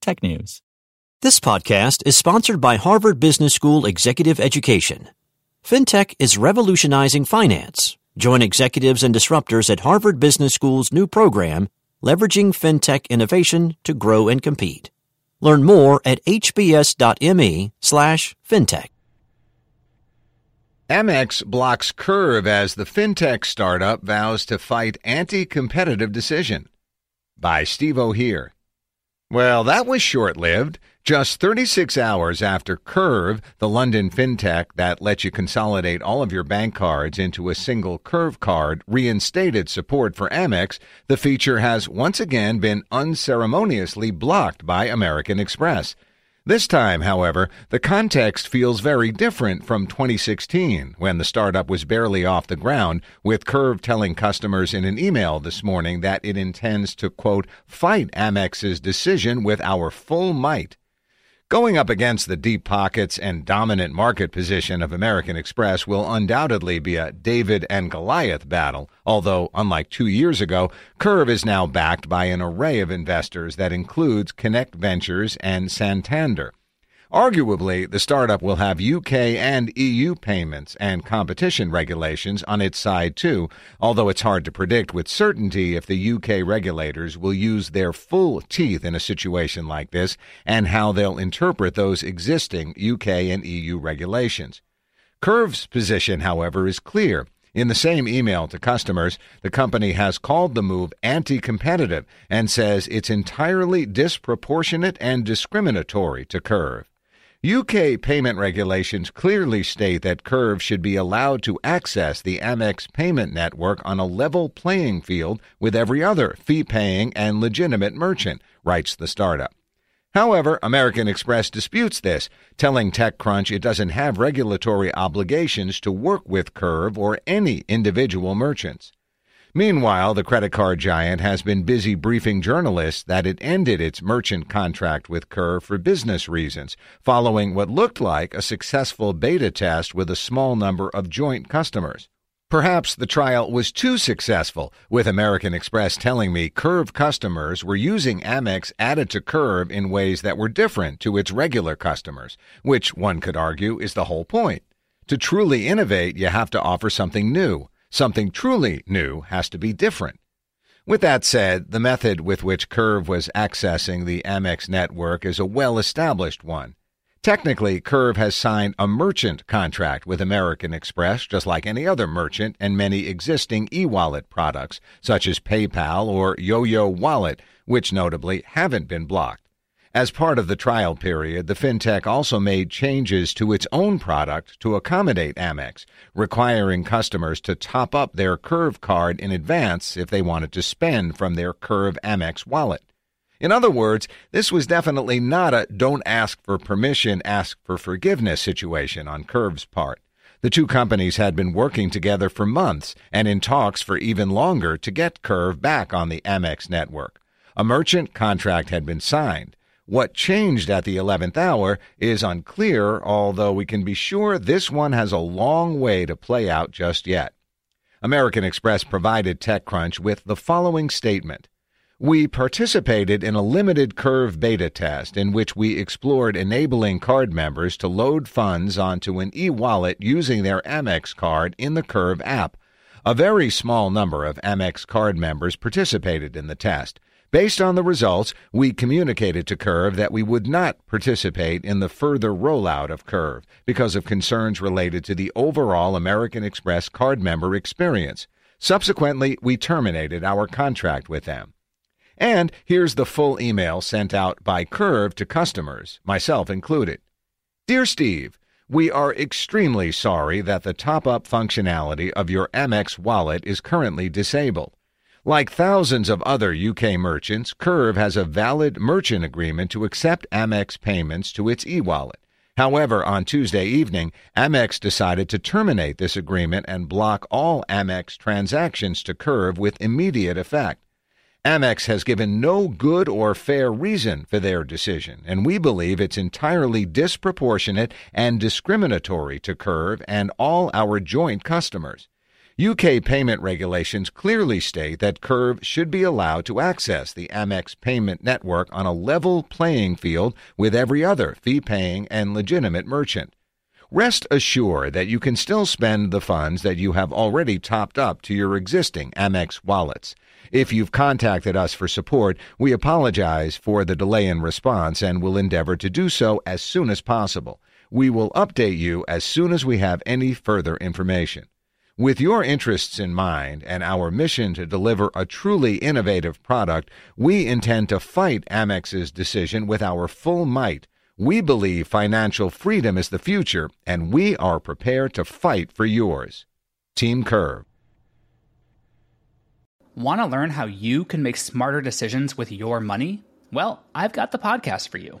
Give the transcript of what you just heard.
technews. This podcast is sponsored by Harvard Business School Executive Education. FinTech is revolutionizing finance. Join executives and disruptors at Harvard Business School's new program, Leveraging FinTech Innovation to Grow and Compete. Learn more at hbs.me slash fintech. Amex blocks Curve as the fintech startup vows to fight anti-competitive decision. By Steve O'Hear. Well, that was short-lived. Just 36 hours after Curve, the London fintech that lets you consolidate all of your bank cards into a single Curve card, reinstated support for Amex, the feature has once again been unceremoniously blocked by American Express. This time, however, the context feels very different from 2016, when the startup was barely off the ground, with Curve telling customers in an email this morning that it intends to, quote, fight Amex's decision with our full might. Going up against the deep pockets and dominant market position of American Express will undoubtedly be a David and Goliath battle, although, unlike two years ago, Curve is now backed by an array of investors that includes Connect Ventures and Santander. Arguably, the startup will have UK and EU payments and competition regulations on its side too, although it's hard to predict with certainty if the UK regulators will use their full teeth in a situation like this and how they'll interpret those existing UK and EU regulations. Curve's position, however, is clear. In the same email to customers, the company has called the move anti competitive and says it's entirely disproportionate and discriminatory to Curve. UK payment regulations clearly state that Curve should be allowed to access the Amex payment network on a level playing field with every other fee paying and legitimate merchant, writes the startup. However, American Express disputes this, telling TechCrunch it doesn't have regulatory obligations to work with Curve or any individual merchants. Meanwhile, the credit card giant has been busy briefing journalists that it ended its merchant contract with Curve for business reasons, following what looked like a successful beta test with a small number of joint customers. Perhaps the trial was too successful, with American Express telling me Curve customers were using Amex added to Curve in ways that were different to its regular customers, which one could argue is the whole point. To truly innovate, you have to offer something new. Something truly new has to be different. With that said, the method with which Curve was accessing the Amex network is a well established one. Technically, Curve has signed a merchant contract with American Express, just like any other merchant and many existing e wallet products, such as PayPal or YoYo Wallet, which notably haven't been blocked. As part of the trial period, the fintech also made changes to its own product to accommodate Amex, requiring customers to top up their Curve card in advance if they wanted to spend from their Curve Amex wallet. In other words, this was definitely not a don't ask for permission, ask for forgiveness situation on Curve's part. The two companies had been working together for months and in talks for even longer to get Curve back on the Amex network. A merchant contract had been signed. What changed at the 11th hour is unclear, although we can be sure this one has a long way to play out just yet. American Express provided TechCrunch with the following statement. We participated in a limited curve beta test in which we explored enabling card members to load funds onto an e wallet using their Amex card in the Curve app. A very small number of Amex card members participated in the test. Based on the results, we communicated to Curve that we would not participate in the further rollout of Curve because of concerns related to the overall American Express card member experience. Subsequently, we terminated our contract with them. And here's the full email sent out by Curve to customers, myself included. Dear Steve, we are extremely sorry that the top up functionality of your Amex wallet is currently disabled. Like thousands of other UK merchants, Curve has a valid merchant agreement to accept Amex payments to its e wallet. However, on Tuesday evening, Amex decided to terminate this agreement and block all Amex transactions to Curve with immediate effect. Amex has given no good or fair reason for their decision, and we believe it's entirely disproportionate and discriminatory to Curve and all our joint customers. UK payment regulations clearly state that Curve should be allowed to access the Amex payment network on a level playing field with every other fee paying and legitimate merchant. Rest assured that you can still spend the funds that you have already topped up to your existing Amex wallets. If you've contacted us for support, we apologize for the delay in response and will endeavor to do so as soon as possible. We will update you as soon as we have any further information. With your interests in mind and our mission to deliver a truly innovative product, we intend to fight Amex's decision with our full might. We believe financial freedom is the future, and we are prepared to fight for yours. Team Curve. Want to learn how you can make smarter decisions with your money? Well, I've got the podcast for you.